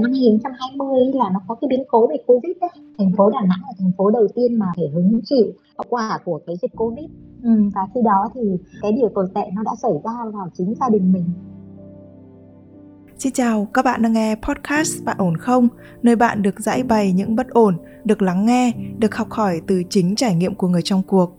năm 2020 là nó có cái biến cố về Covid đấy. Thành phố Đà Nẵng là thành phố đầu tiên mà phải hứng chịu hậu quả của cái dịch Covid. Ừ, và khi đó thì cái điều tồi tệ nó đã xảy ra vào chính gia đình mình. Xin chào, các bạn đang nghe podcast Bạn ổn không? Nơi bạn được giải bày những bất ổn, được lắng nghe, được học hỏi từ chính trải nghiệm của người trong cuộc.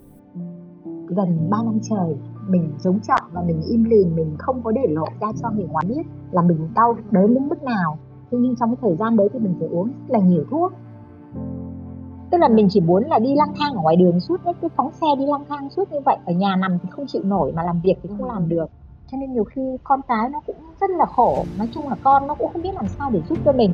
Gần 3 năm trời, mình chống chọi và mình im lìm, mình không có để lộ ra cho người ngoài biết là mình đau đớn đến mức nào thế nhưng trong cái thời gian đấy thì mình phải uống rất là nhiều thuốc. Tức là mình chỉ muốn là đi lang thang ở ngoài đường suốt hết cái phóng xe đi lang thang suốt như vậy. Ở nhà nằm thì không chịu nổi mà làm việc thì không làm được. Cho nên nhiều khi con cái nó cũng rất là khổ. Nói chung là con nó cũng không biết làm sao để giúp cho mình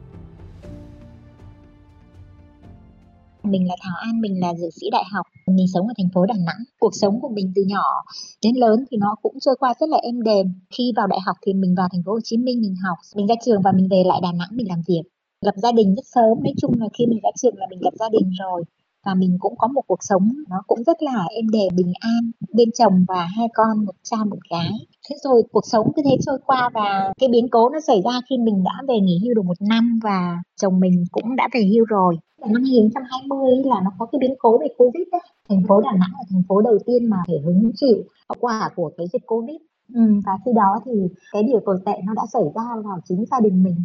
Mình là Thảo An, mình là dược sĩ đại học, mình sống ở thành phố Đà Nẵng. Cuộc sống của mình từ nhỏ đến lớn thì nó cũng trôi qua rất là êm đềm. Khi vào đại học thì mình vào thành phố Hồ Chí Minh mình học, mình ra trường và mình về lại Đà Nẵng mình làm việc. Lập gia đình rất sớm, nói chung là khi mình ra trường là mình lập gia đình rồi và mình cũng có một cuộc sống nó cũng rất là êm đềm bình an bên chồng và hai con một cha một gái thế rồi cuộc sống cứ thế trôi qua và cái biến cố nó xảy ra khi mình đã về nghỉ hưu được một năm và chồng mình cũng đã về hưu rồi năm 2020 là nó có cái biến cố về Covid đấy. Thành phố Đà Nẵng là thành phố đầu tiên mà phải hứng chịu hậu quả của cái dịch Covid. Ừ, và khi đó thì cái điều tồi tệ nó đã xảy ra vào chính gia đình mình.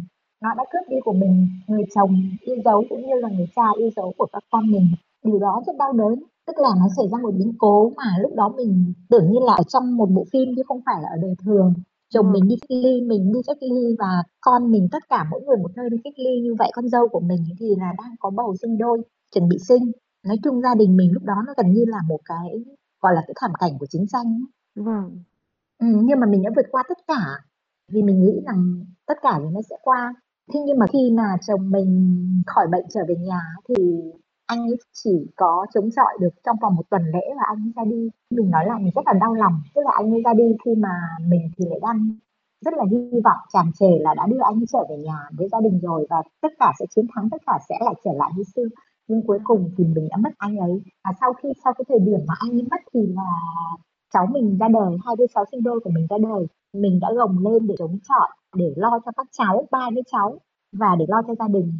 Nó đã cướp đi của mình người chồng yêu dấu cũng như là người cha yêu dấu của các con mình. Điều đó rất đau đớn. Tức là nó xảy ra một biến cố mà lúc đó mình tưởng như là ở trong một bộ phim chứ không phải là ở đời thường. Chồng mình đi cách ly mình đi cách ly và con mình tất cả mỗi người một nơi đi cách ly như vậy con dâu của mình thì là đang có bầu sinh đôi chuẩn bị sinh. Nói chung gia đình mình lúc đó nó gần như là một cái gọi là cái thảm cảnh của chiến tranh vâng. Ừ, nhưng mà mình đã vượt qua tất cả vì mình nghĩ rằng tất cả thì nó sẽ qua. Thế nhưng mà khi mà chồng mình khỏi bệnh trở về nhà thì anh ấy chỉ có chống chọi được trong vòng một tuần lễ và anh ấy ra đi. Mình nói là mình rất là đau lòng, tức là anh ấy ra đi khi mà mình thì lại đang rất là hy vọng tràn trề là đã đưa anh ấy trở về nhà với gia đình rồi và tất cả sẽ chiến thắng, tất cả sẽ lại trở lại như xưa. Nhưng cuối cùng thì mình đã mất anh ấy. Và sau khi, sau cái thời điểm mà anh ấy mất thì là cháu mình ra đời, hai đứa cháu sinh đôi của mình ra đời. Mình đã gồng lên để chống chọi, để lo cho các cháu, ba đứa cháu và để lo cho gia đình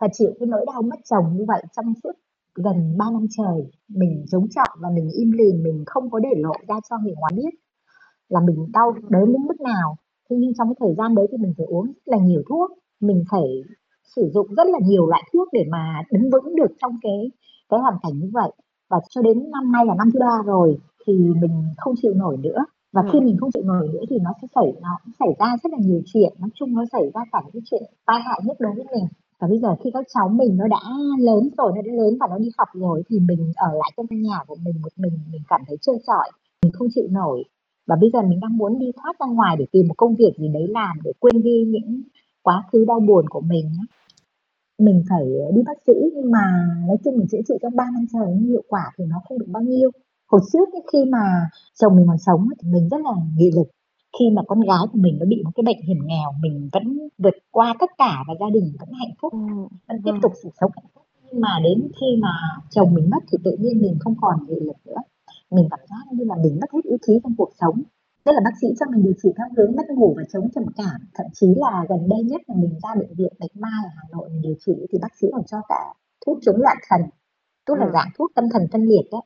và chịu cái nỗi đau mất chồng như vậy trong suốt gần 3 năm trời mình chống chọi và mình im lìm mình không có để lộ ra cho người ngoài biết là mình đau đớn đến mức nào. Thế nhưng trong cái thời gian đấy thì mình phải uống rất là nhiều thuốc mình phải sử dụng rất là nhiều loại thuốc để mà đứng vững được trong cái cái hoàn cảnh như vậy. Và cho đến năm nay là năm thứ ba rồi thì mình không chịu nổi nữa. Và khi ừ. mình không chịu nổi nữa thì nó sẽ xảy nó xảy ra rất là nhiều chuyện. Nói chung nó xảy ra cả những chuyện tai hại nhất đối với mình và bây giờ khi các cháu mình nó đã lớn rồi, nó đã lớn và nó đi học rồi thì mình ở lại trong căn nhà của mình một mình mình cảm thấy trơ trọi mình không chịu nổi. Và bây giờ mình đang muốn đi thoát ra ngoài để tìm một công việc gì đấy làm để quên đi những quá khứ đau buồn của mình mình phải đi bác sĩ nhưng mà nói chung mình chữa trị trong 3 năm trời nhưng hiệu quả thì nó không được bao nhiêu. Hồi trước khi mà chồng mình còn sống thì mình rất là nghị lực khi mà con gái của mình nó bị một cái bệnh hiểm nghèo mình vẫn vượt qua tất cả và gia đình vẫn hạnh phúc ừ. vẫn tiếp tục sự sống hạnh phúc. Nhưng mà đến khi mà chồng mình mất thì tự nhiên mình không còn nghị lực nữa. Mình cảm giác như là mình mất hết ý chí trong cuộc sống. Tức là bác sĩ cho mình điều trị theo hướng mất ngủ và chống trầm cảm. Thậm chí là gần đây nhất là mình ra bệnh viện bạch mai ở hà nội mình điều trị thì bác sĩ còn cho cả thuốc chống loạn thần tức là ừ. dạng thuốc tâm thần phân liệt đấy.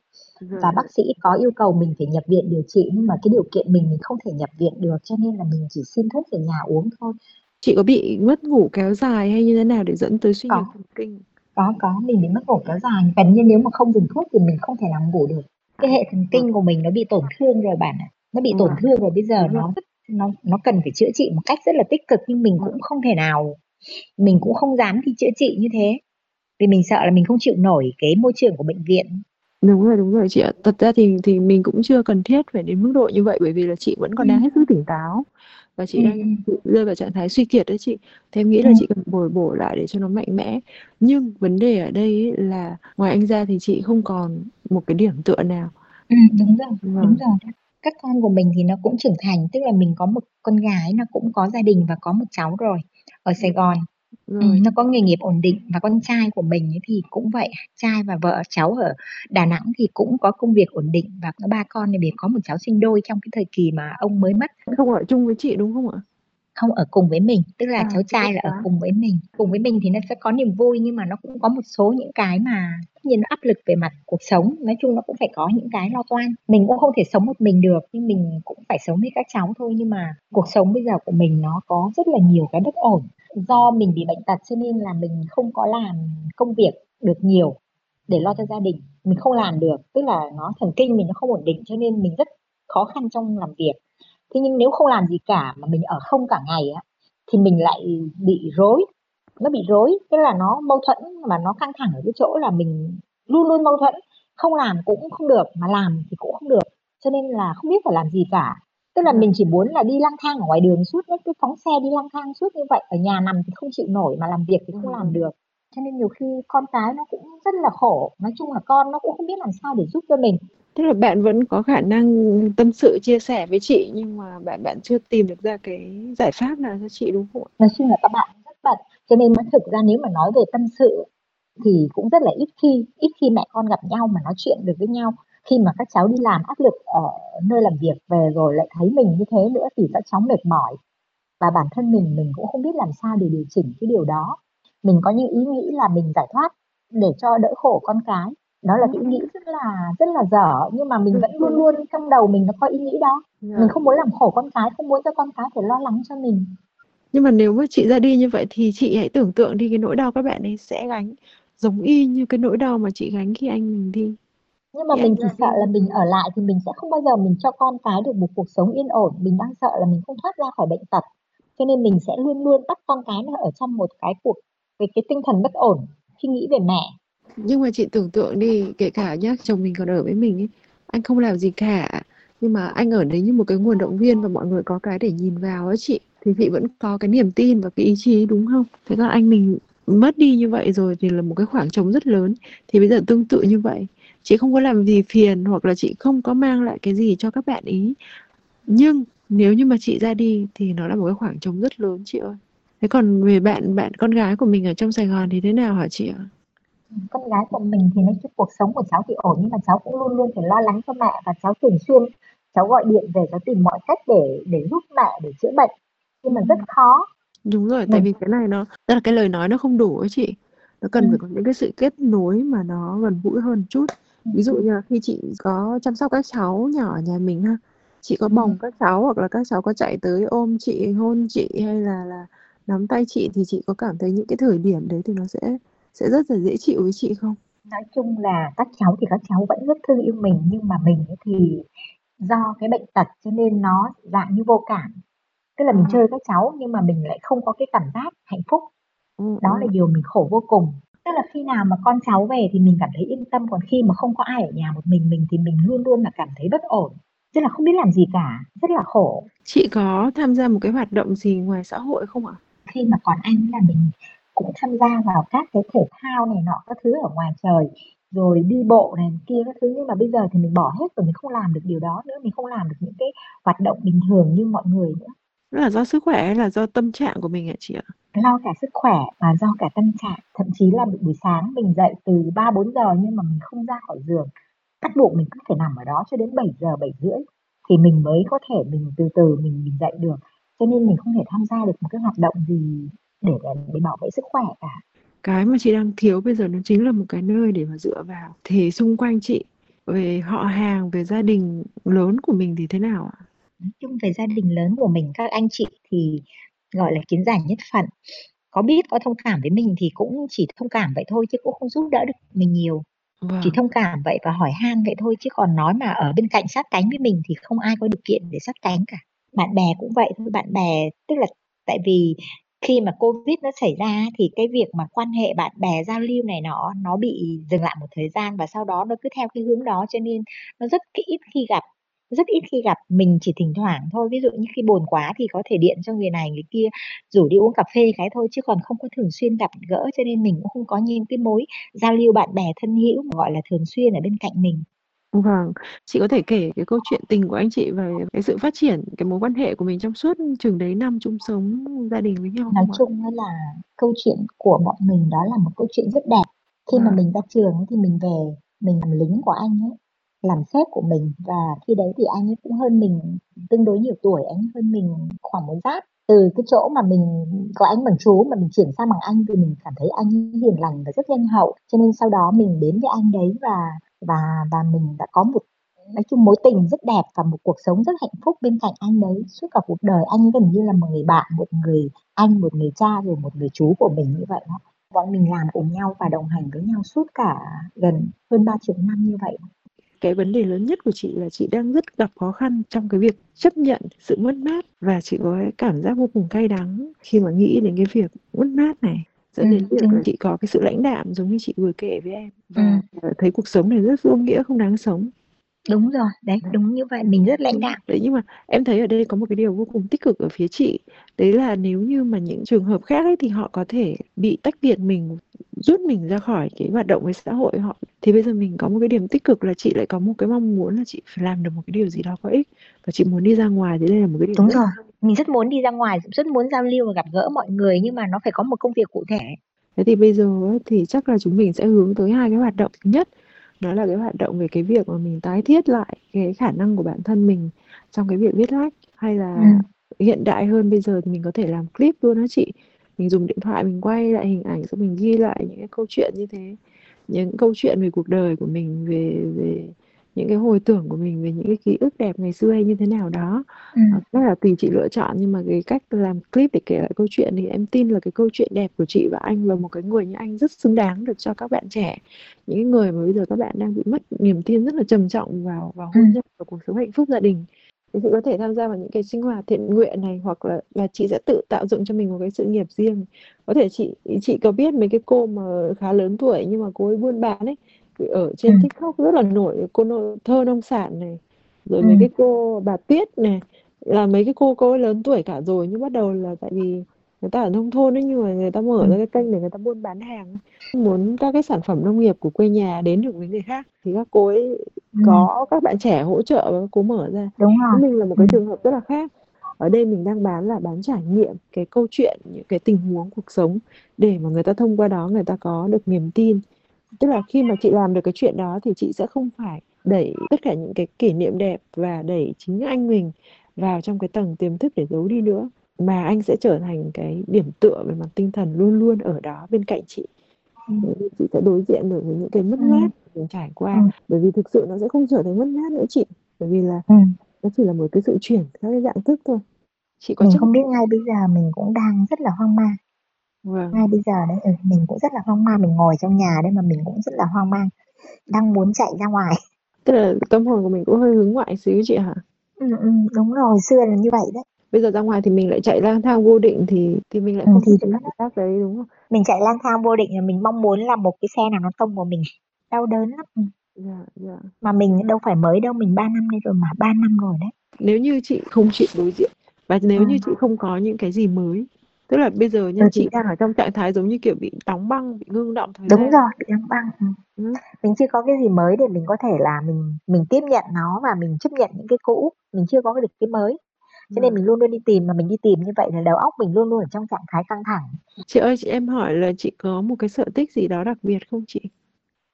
Và bác sĩ có yêu cầu mình phải nhập viện điều trị nhưng mà cái điều kiện mình mình không thể nhập viện được cho nên là mình chỉ xin thuốc về nhà uống thôi. Chị có bị mất ngủ kéo dài hay như thế nào để dẫn tới suy nhược thần kinh? Có có mình bị mất ngủ kéo dài. Gần như nếu mà không dùng thuốc thì mình không thể nào ngủ được. Cái hệ thần kinh của mình nó bị tổn thương rồi bạn ạ. Nó bị tổn thương rồi bây giờ nó nó nó cần phải chữa trị một cách rất là tích cực nhưng mình cũng không thể nào mình cũng không dám đi chữa trị như thế vì mình sợ là mình không chịu nổi cái môi trường của bệnh viện Đúng rồi, đúng rồi chị ạ. Thật ra thì thì mình cũng chưa cần thiết phải đến mức độ như vậy bởi vì là chị vẫn còn đang hết sức tỉnh táo và chị Ừm, đang rơi vào trạng thái suy kiệt đấy chị. Thì em nghĩ là Ừm. chị cần bồi bổ lại để cho nó mạnh mẽ. Nhưng vấn đề ở đây là ngoài anh ra thì chị không còn một cái điểm tựa nào. Ừm, đúng rồi, đúng Vâng. rồi. Các con của mình thì nó cũng trưởng thành, tức là mình có một con gái nó cũng có gia đình và có một cháu rồi ở Sài Gòn. Rồi. Ừm, nó có nghề nghiệp ổn định và con trai của mình ấy thì cũng vậy, trai và vợ cháu ở Đà Nẵng thì cũng có công việc ổn định và có 3 con này đều có một cháu sinh đôi trong cái thời kỳ mà ông mới mất. Không ở chung với chị, đúng không ạ? Không, ở cùng với mình, tức là À, cháu tốt trai là ở quá. cùng với mình. Cùng với mình thì nó sẽ có niềm vui nhưng mà nó cũng có một số những cái mà tất nhiên nó áp lực về mặt cuộc sống, nói chung nó cũng phải có những cái lo toan. Mình cũng không thể sống một mình được, nhưng mình cũng phải sống với các cháu thôi, nhưng mà cuộc sống bây giờ của mình nó có rất là nhiều cái bất ổn. Do mình bị bệnh tật cho nên là mình không có làm công việc được nhiều để lo cho gia đình, mình không làm được, tức là nó thần kinh mình nó không ổn định cho nên mình rất khó khăn trong làm việc. Thế nhưng nếu không làm gì cả mà mình ở không cả ngày á, thì mình lại bị rối, nó bị rối, tức là nó mâu thuẫn mà nó căng thẳng ở cái chỗ là mình luôn luôn mâu thuẫn, không làm cũng không được, mà làm thì cũng không được, cho nên là không biết phải làm gì cả. Tức là mình chỉ muốn là đi lang thang ở ngoài đường suốt, nó cứ phóng xe đi lang thang suốt như vậy, ở nhà nằm thì không chịu nổi mà làm việc thì không làm được. Cho nên nhiều khi con cái nó cũng rất là khổ, nói chung là con nó cũng không biết làm sao để giúp cho mình. Tức là bạn vẫn có khả năng tâm sự, chia sẻ với chị nhưng mà bạn bạn chưa tìm được ra cái giải pháp nào cho chị, đúng không? Nói chung là các bạn rất bận, cho nên nói thực ra nếu mà nói về tâm sự thì cũng rất là ít khi, ít khi mẹ con gặp nhau mà nói chuyện được với nhau. Khi mà các cháu đi làm áp lực ở nơi làm việc về rồi lại thấy mình như thế nữa thì các cháu mệt mỏi. Và bản thân mình, mình cũng không biết làm sao để điều chỉnh cái điều đó. Mình có những ý nghĩ là mình giải thoát để cho đỡ khổ con cái, đó là cái ý nghĩ rất là rất là dở, nhưng mà mình vẫn luôn luôn trong đầu mình nó có ý nghĩ đó. Dạ. Mình không muốn làm khổ con cái, không muốn cho con cái phải lo lắng cho mình. Nhưng mà nếu mà chị ra đi như vậy thì chị hãy tưởng tượng đi cái nỗi đau các bạn ấy sẽ gánh giống y như cái nỗi đau mà chị gánh khi anh mình đi. Nhưng mà Thì mình chỉ ra sợ đi là mình ở lại thì mình sẽ không bao giờ mình cho con cái được một cuộc sống yên ổn, mình đang sợ là mình không thoát ra khỏi bệnh tật. Cho nên mình sẽ luôn luôn bắt con cái nó ở trong một cái cuộc về cái tinh thần bất ổn khi nghĩ về mẹ. Nhưng mà chị tưởng tượng đi, kể cả nhá, chồng mình còn ở với mình ấy, anh không làm gì cả, nhưng mà anh ở đấy như một cái nguồn động viên và mọi người có cái để nhìn vào á chị, thì chị vẫn có cái niềm tin và cái ý chí đúng không? Thế còn anh mình mất đi như vậy rồi thì là một cái khoảng trống rất lớn. Thì bây giờ tương tự như vậy, chị không có làm gì phiền hoặc là chị không có mang lại cái gì cho các bạn ý. Nhưng nếu như mà chị ra đi thì nó là một cái khoảng trống rất lớn chị ơi. Thế còn về bạn bạn con gái của mình ở trong Sài Gòn thì thế nào hả chị ạ? Con gái của mình thì nói chung cuộc sống của cháu thì ổn nhưng mà cháu cũng luôn luôn phải lo lắng cho mẹ và cháu thường xuyên cháu gọi điện về cháu tìm mọi cách để để giúp mẹ để chữa bệnh. Nhưng mà rất khó. Đúng rồi, tại Mình vì cái này nó tức là cái lời nói nó không đủ ấy chị. Nó cần phải Ừm. có những cái sự kết nối mà nó gần gũi hơn chút. Ví dụ như là khi chị có chăm sóc các cháu nhỏ ở nhà mình ha, chị có bồng các cháu hoặc là các cháu có chạy tới ôm chị, hôn chị hay là là nắm tay chị thì chị có cảm thấy những cái thời điểm đấy thì nó sẽ sẽ rất là dễ chịu với chị không? Nói chung là các cháu thì các cháu vẫn rất thương yêu mình, nhưng mà mình thì do cái bệnh tật cho nên nó dạng như vô cảm. Tức là mình Ờ. chơi các cháu nhưng mà mình lại không có cái cảm giác hạnh phúc. Ừm, Đó là ừm. điều mình khổ vô cùng. Tức là khi nào mà con cháu về thì mình cảm thấy yên tâm, còn khi mà không có ai ở nhà một mình mình thì mình luôn luôn là cảm thấy bất ổn, tức là không biết làm gì cả, rất là khổ. Chị có tham gia một cái hoạt động gì ngoài xã hội không ạ? Khi mà còn anh là mình cũng tham gia vào các cái thể thao này nọ các thứ ở ngoài trời, rồi đi bộ này kia các thứ, nhưng mà bây giờ thì mình bỏ hết rồi, mình không làm được điều đó nữa, mình không làm được những cái hoạt động bình thường như mọi người nữa. Đó là do sức khỏe hay là do tâm trạng của mình hả chị ạ? Lo cả sức khỏe và do cả tâm trạng, thậm chí là buổi sáng mình dậy từ 3-4 giờ nhưng mà mình không ra khỏi giường, bắt buộc mình cứ phải nằm ở đó cho đến 7 giờ, 7:30 thì mình mới có thể mình từ từ mình mình dậy được. Cho nên mình không thể tham gia được một cái hoạt động gì để để bảo vệ sức khỏe cả. Cái mà chị đang thiếu bây giờ nó chính là một cái nơi để mà dựa vào. Thì xung quanh chị, về họ hàng, về gia đình lớn của mình thì thế nào ạ? Chung về gia đình lớn của mình, các anh chị thì, gọi là, kiến giải nhất phận. Có biết, có thông cảm với mình thì cũng chỉ thông cảm vậy thôi chứ cũng không giúp đỡ được mình nhiều. Chỉ Vâng. thông cảm vậy và hỏi han vậy thôi chứ còn nói mà ở bên cạnh sát cánh với mình thì không ai có điều kiện để sát cánh cả. Bạn bè cũng vậy thôi, bạn bè tức là tại vì khi mà covid nó xảy ra thì cái việc mà quan hệ bạn bè giao lưu này nó nó bị dừng lại một thời gian và sau đó nó cứ theo cái hướng đó cho nên nó rất ít khi gặp rất ít khi gặp mình chỉ thỉnh thoảng thôi ví dụ như khi buồn quá thì có thể điện cho người này người kia rủ đi uống cà phê cái thôi chứ còn không có thường xuyên gặp gỡ cho nên mình cũng không có những cái mối giao lưu bạn bè thân hữu mà gọi là thường xuyên ở bên cạnh mình Vâng, chị có thể kể cái câu chuyện tình của anh chị về cái sự phát triển cái mối quan hệ của mình trong suốt chừng đấy năm chung sống gia đình với nhau nói không ạ? chung là câu chuyện của bọn mình đó là một câu chuyện rất đẹp khi mà Vâng. mình ra trường thì mình về mình làm lính của anh ấy làm sếp của mình. Và khi đấy thì anh ấy cũng hơn mình tương đối nhiều tuổi, anh hơn mình khoảng một giáp. Từ cái chỗ mà mình có anh bằng chú mà mình chuyển sang bằng anh thì mình cảm thấy anh hiền lành và rất nhân hậu. Cho nên sau đó mình đến với anh đấy và và và mình đã có một, nói chung mối tình rất đẹp và một cuộc sống rất hạnh phúc bên cạnh anh đấy. Suốt cả cuộc đời anh gần như là một người bạn, một người anh, một người cha rồi một người chú của mình như vậy đó. Bọn mình làm cùng nhau và đồng hành với nhau suốt cả gần hơn ba chục năm như vậy cái vấn đề lớn nhất của chị là chị đang rất gặp khó khăn trong cái việc chấp nhận sự mất mát và chị có cái cảm giác vô cùng cay đắng khi mà nghĩ đến cái việc mất mát này dẫn Ừ, đến việc đúng. là chị có cái sự lãnh đạm giống như chị vừa kể với em và Ừ. thấy cuộc sống này rất vô nghĩa không đáng sống. đúng rồi đấy đúng như vậy mình rất lãnh đạm Đấy nhưng mà em thấy ở đây có một cái điều vô cùng tích cực ở phía chị đấy là nếu như mà những trường hợp khác ấy thì họ có thể bị tách biệt mình rút mình ra khỏi cái hoạt động với xã hội họ thì bây giờ mình có một cái điểm tích cực là chị lại có một cái mong muốn là chị phải làm được một cái điều gì đó có ích và chị muốn đi ra ngoài thì đây là một cái điều đúng rất rồi. mình rất muốn đi ra ngoài rất muốn giao lưu và gặp gỡ mọi người nhưng mà nó phải có một công việc cụ thể. Thế thì bây giờ ấy, thì chắc là chúng mình sẽ hướng tới hai cái hoạt động. Thứ nhất nó là cái hoạt động về cái việc mà mình tái thiết lại cái khả năng của bản thân mình trong cái việc viết lách hay là ừ. hiện đại hơn. Bây giờ thì mình có thể làm clip luôn đó chị. Mình dùng điện thoại mình quay lại hình ảnh xong mình ghi lại những cái câu chuyện như thế những câu chuyện về cuộc đời của mình về về những cái hồi tưởng của mình về những cái ký ức đẹp ngày xưa hay như thế nào đó Ừ. Ờ, rất là tùy chị lựa chọn nhưng mà cái cách làm clip để kể lại câu chuyện thì em tin là cái câu chuyện đẹp của chị và anh và một cái người như anh rất xứng đáng được cho các bạn trẻ những người mà bây giờ các bạn đang bị mất niềm tin rất là trầm trọng vào vào hôn Ừ. nhân và cuộc sống hạnh phúc gia đình thì chị có thể tham gia vào những cái sinh hoạt thiện nguyện này hoặc là là chị sẽ tự tạo dựng cho mình một cái sự nghiệp riêng có thể chị chị có biết mấy cái cô mà khá lớn tuổi nhưng mà cô ấy buôn bán ấy ở trên Ừ. TikTok rất là nổi cô nô, thơ nông sản này rồi Ừ. mấy cái cô bà Tuyết này là mấy cái cô cô ấy lớn tuổi cả rồi nhưng bắt đầu là tại vì người ta ở nông thôn ấy nhưng mà người ta mở Ừ. ra cái kênh để người ta buôn bán hàng. Muốn các cái sản phẩm nông nghiệp của quê nhà đến được với người khác. Thì các cô ấy Ừ. có các bạn trẻ hỗ trợ và các cô mở ra. Đúng rồi. Mình là một ừ. cái trường hợp rất là khác. Ở đây mình đang bán là bán trải nghiệm cái câu chuyện những cái tình huống cuộc sống để mà người ta thông qua đó người ta có được niềm tin. Tức là khi mà chị làm được cái chuyện đó thì chị sẽ không phải đẩy tất cả những cái kỷ niệm đẹp và đẩy chính anh mình vào trong cái tầng tiềm thức để giấu đi nữa mà anh sẽ trở thành cái điểm tựa về mặt tinh thần luôn luôn ở đó bên cạnh chị. Ừ. Chị sẽ đối diện được với những cái mất Ừ. mát mình trải qua. Ừ. bởi vì thực sự nó sẽ không trở thành mất mát nữa chị. Bởi vì là Ừ. nó chỉ là một cái sự chuyển các cái dạng thức thôi. Chị có mình chấp không biết ngay bây giờ mình cũng đang rất là hoang mang. Vâng. Ngay bây giờ đấy ừ, mình cũng rất là hoang mang. Mình ngồi trong nhà đấy mà mình cũng rất là hoang mang. Đang muốn chạy ra ngoài. Tức là tâm hồn của mình cũng hơi hướng ngoại xíu chị hả ừ, ừ, đúng rồi xưa là như vậy đấy bây giờ ra ngoài thì mình lại chạy lang thang vô định thì thì mình lại ừ, không thì cái đúng cảm giác đấy đúng không mình chạy lang thang vô định là mình mong muốn là một cái xe nào nó tông vào mình đau đớn lắm ừ. dạ dạ mà mình đâu phải mới đâu mình 3 năm đây rồi mà 3 năm rồi đấy nếu như chị không chịu đối diện và nếu ừ. như chị không có những cái gì mới tức là bây giờ nha ừ, thì chị đang ở trong trạng thái giống như kiểu bị đóng băng bị ngưng động thời đúng gian rồi bị đóng băng ừ. ừ. mình chưa có cái gì mới để mình có thể là mình mình tiếp nhận nó và mình chấp nhận những cái cũ mình chưa có được cái mới cho nên mình luôn luôn đi tìm mà mình đi tìm như vậy là đầu óc mình luôn luôn ở trong trạng thái căng thẳng. Chị ơi chị em hỏi là chị có một cái sở thích gì đó đặc biệt không chị?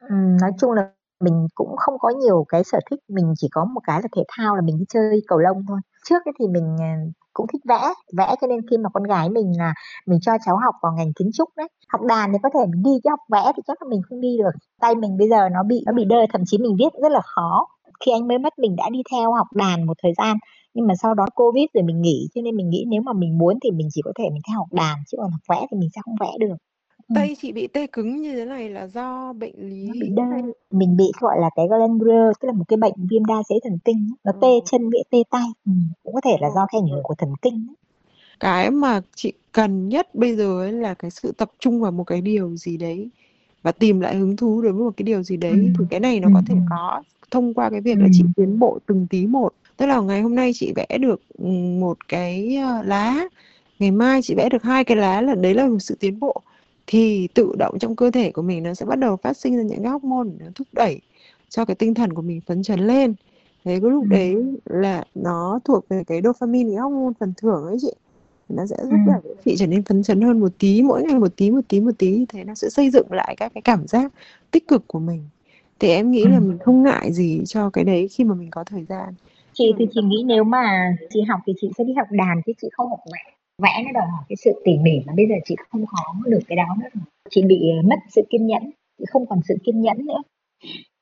Ừm, nói chung là mình cũng không có nhiều cái sở thích mình chỉ có một cái là thể thao là mình đi chơi cầu lông thôi. Trước ấy thì mình à, cũng thích vẽ vẽ cho nên khi mà con gái mình là mình cho cháu học vào ngành kiến trúc đấy. Học đàn thì có thể mình đi chứ học vẽ thì chắc là mình không đi được. Tay mình bây giờ nó bị nó bị đơ thậm chí mình viết rất là khó. Khi anh mới mất mình đã đi theo học đàn một thời gian nhưng mà sau đó covid rồi mình nghỉ cho nên mình nghĩ nếu mà mình muốn thì mình chỉ có thể mình theo học đàn chứ còn học vẽ thì mình sẽ không vẽ được Ừ. tay chị bị tê cứng như thế này là do bệnh bị lý đơ hay mình bị gọi là cái Guillain-Barré tức là một cái bệnh viêm đa dế thần kinh nó tê Ờ. chân bị tê tay ừ. cũng có thể là do cái ảnh hưởng của thần kinh đấy. cái mà chị cần nhất bây giờ ấy là cái sự tập trung vào một cái điều gì đấy và tìm lại hứng thú đối với một cái điều gì đấy ừ. thì cái này nó có thể có thông qua cái việc là chị tiến bộ từng tí một tức là ngày hôm nay chị vẽ được một cái lá. Ngày mai chị vẽ được hai cái lá là đấy là một sự tiến bộ. Thì tự động trong cơ thể của mình nó sẽ bắt đầu phát sinh ra những cái hormone nó thúc đẩy cho cái tinh thần của mình phấn chấn lên. Thế cái lúc ừ. đấy là nó thuộc về cái dopamine cái hormone phần thưởng ấy chị. Nó sẽ giúp ừ. chị trở nên phấn chấn hơn một tí mỗi ngày một tí một tí một tí. Thế nó sẽ xây dựng lại các cái cảm giác tích cực của mình. Thì em nghĩ ừ. là mình không ngại gì cho cái đấy khi mà mình có thời gian chị thì chị nghĩ nếu mà chị học thì chị sẽ đi học đàn chứ chị không học vẽ. Vẽ nó đòi hỏi cái sự tỉ mỉ mà bây giờ chị không có được cái đó nữa chị bị mất sự kiên nhẫn chị không còn sự kiên nhẫn nữa.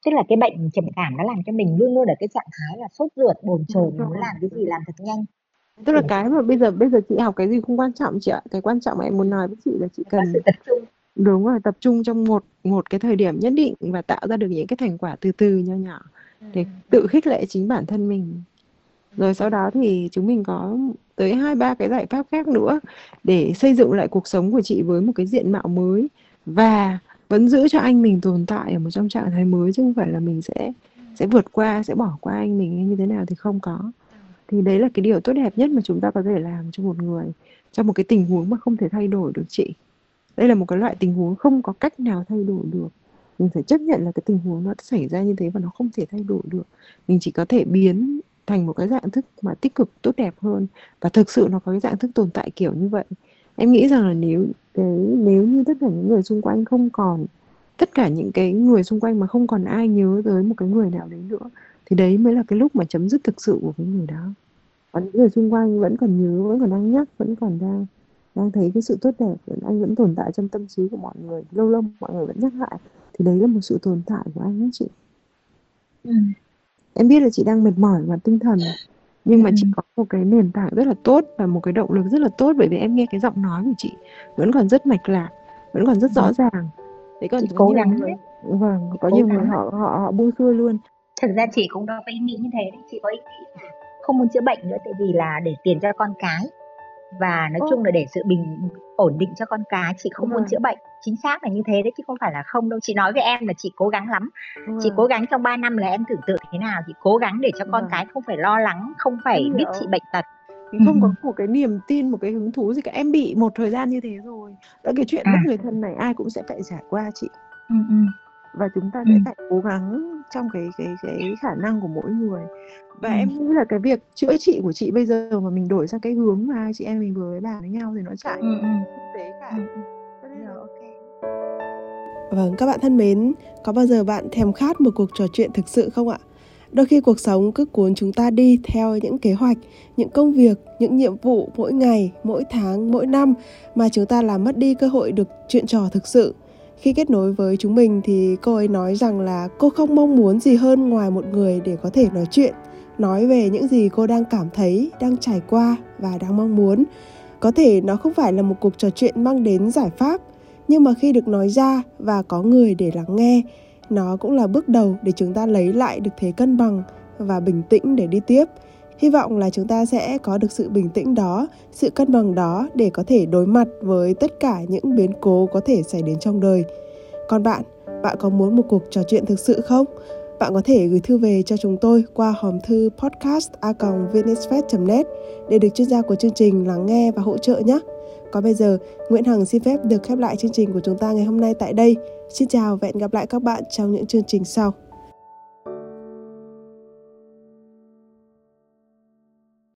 Tức là cái bệnh trầm cảm nó làm cho mình luôn luôn ở cái trạng thái là sốt ruột bồn chồn muốn làm cái gì làm thật nhanh. Tức là cái mà bây giờ bây giờ chị học cái gì không quan trọng chị ạ. Cái quan trọng mà em muốn nói với chị là chị cần sự tập trung. Đúng rồi tập trung trong một một cái thời điểm nhất định và tạo ra được những cái thành quả từ từ nho nhỏ để ừ. tự khích lệ chính bản thân mình. Rồi sau đó thì chúng mình có tới hai ba cái giải pháp khác nữa để xây dựng lại cuộc sống của chị với một cái diện mạo mới. Và vẫn giữ cho anh mình tồn tại ở một trong trạng thái mới chứ không phải là mình sẽ sẽ vượt qua sẽ bỏ qua anh mình như thế nào thì không có. Thì đấy là cái điều tốt đẹp nhất mà chúng ta có thể làm cho một người trong một cái tình huống mà không thể thay đổi được chị. Đây là một cái loại tình huống không có cách nào thay đổi được mình phải chấp nhận là cái tình huống nó xảy ra như thế và nó không thể thay đổi được. Mình chỉ có thể biến thành một cái dạng thức mà tích cực, tốt đẹp hơn. Và thực sự nó có cái dạng thức tồn tại kiểu như vậy. Em nghĩ rằng là nếu cái nếu như tất cả những người xung quanh không còn, tất cả những cái người xung quanh mà không còn ai nhớ tới một cái người nào đấy nữa, thì đấy mới là cái lúc mà chấm dứt thực sự của cái người đó. Còn những người xung quanh vẫn còn nhớ, vẫn còn đang nhắc, vẫn còn đang đang thấy cái sự tốt đẹp anh vẫn tồn tại trong tâm trí của mọi người lâu lâu mọi người vẫn nhắc lại thì đấy là một sự tồn tại của anh đó chị ừ. em biết là chị đang mệt mỏi và tinh thần nhưng mà ừ. chị có một cái nền tảng rất là tốt và một cái động lực rất là tốt bởi vì em nghe cái giọng nói của chị vẫn còn rất mạch lạc vẫn còn rất rõ ừ. ràng đấy còn chị cố gắng người, vâng có nhiều người họ họ họ buông xuôi luôn thực ra chị cũng có ý nghĩ như thế đấy chị có ý nghĩ không muốn chữa bệnh nữa tại vì là để tiền cho con cái và nói Ô. chung là để sự bình ổn định cho con cái chị không muốn chữa bệnh. Chính xác là như thế đấy chứ không phải là không đâu. Chị nói với em là chị cố gắng lắm. Ừ. chị cố gắng trong 3 năm là em tưởng tượng thế nào? Chị cố gắng để cho con cái không phải lo lắng không phải biết chị bệnh tật. Không có một cái niềm tin một cái hứng thú gì cả. Em bị một thời gian như thế rồi. Đó cái chuyện à. mất người thân này ai cũng sẽ phải trải qua chị. Ừ, ừ. Và chúng ta sẽ ừ. phải cố gắng trong cái cái cái khả năng của mỗi người và ừ. em nghĩ là cái việc chữa trị của chị bây giờ mà mình đổi sang cái hướng mà chị em mình vừa mới bàn với nhau thì nó chạy ừ. tế cả ừ. Vâng, các bạn thân mến, có bao giờ bạn thèm khát một cuộc trò chuyện thực sự không ạ? Đôi khi cuộc sống cứ cuốn chúng ta đi theo những kế hoạch, những công việc, những nhiệm vụ mỗi ngày, mỗi tháng, mỗi năm mà chúng ta làm mất đi cơ hội được chuyện trò thực sự. Khi kết nối với chúng mình thì cô ấy nói rằng là cô không mong muốn gì hơn ngoài một người để có thể nói chuyện, nói về những gì cô đang cảm thấy, đang trải qua và đang mong muốn. Có thể nó không phải là một cuộc trò chuyện mang đến giải pháp, nhưng mà khi được nói ra và có người để lắng nghe, nó cũng là bước đầu để chúng ta lấy lại được thế cân bằng và bình tĩnh để đi tiếp hy vọng là chúng ta sẽ có được sự bình tĩnh đó sự cân bằng đó để có thể đối mặt với tất cả những biến cố có thể xảy đến trong đời còn bạn bạn có muốn một cuộc trò chuyện thực sự không bạn có thể gửi thư về cho chúng tôi qua hòm thư podcast a net để được chuyên gia của chương trình lắng nghe và hỗ trợ nhé. Còn bây giờ, Nguyễn Hằng xin phép được khép lại chương trình của chúng ta ngày hôm nay tại đây. Xin chào và hẹn gặp lại các bạn trong những chương trình sau.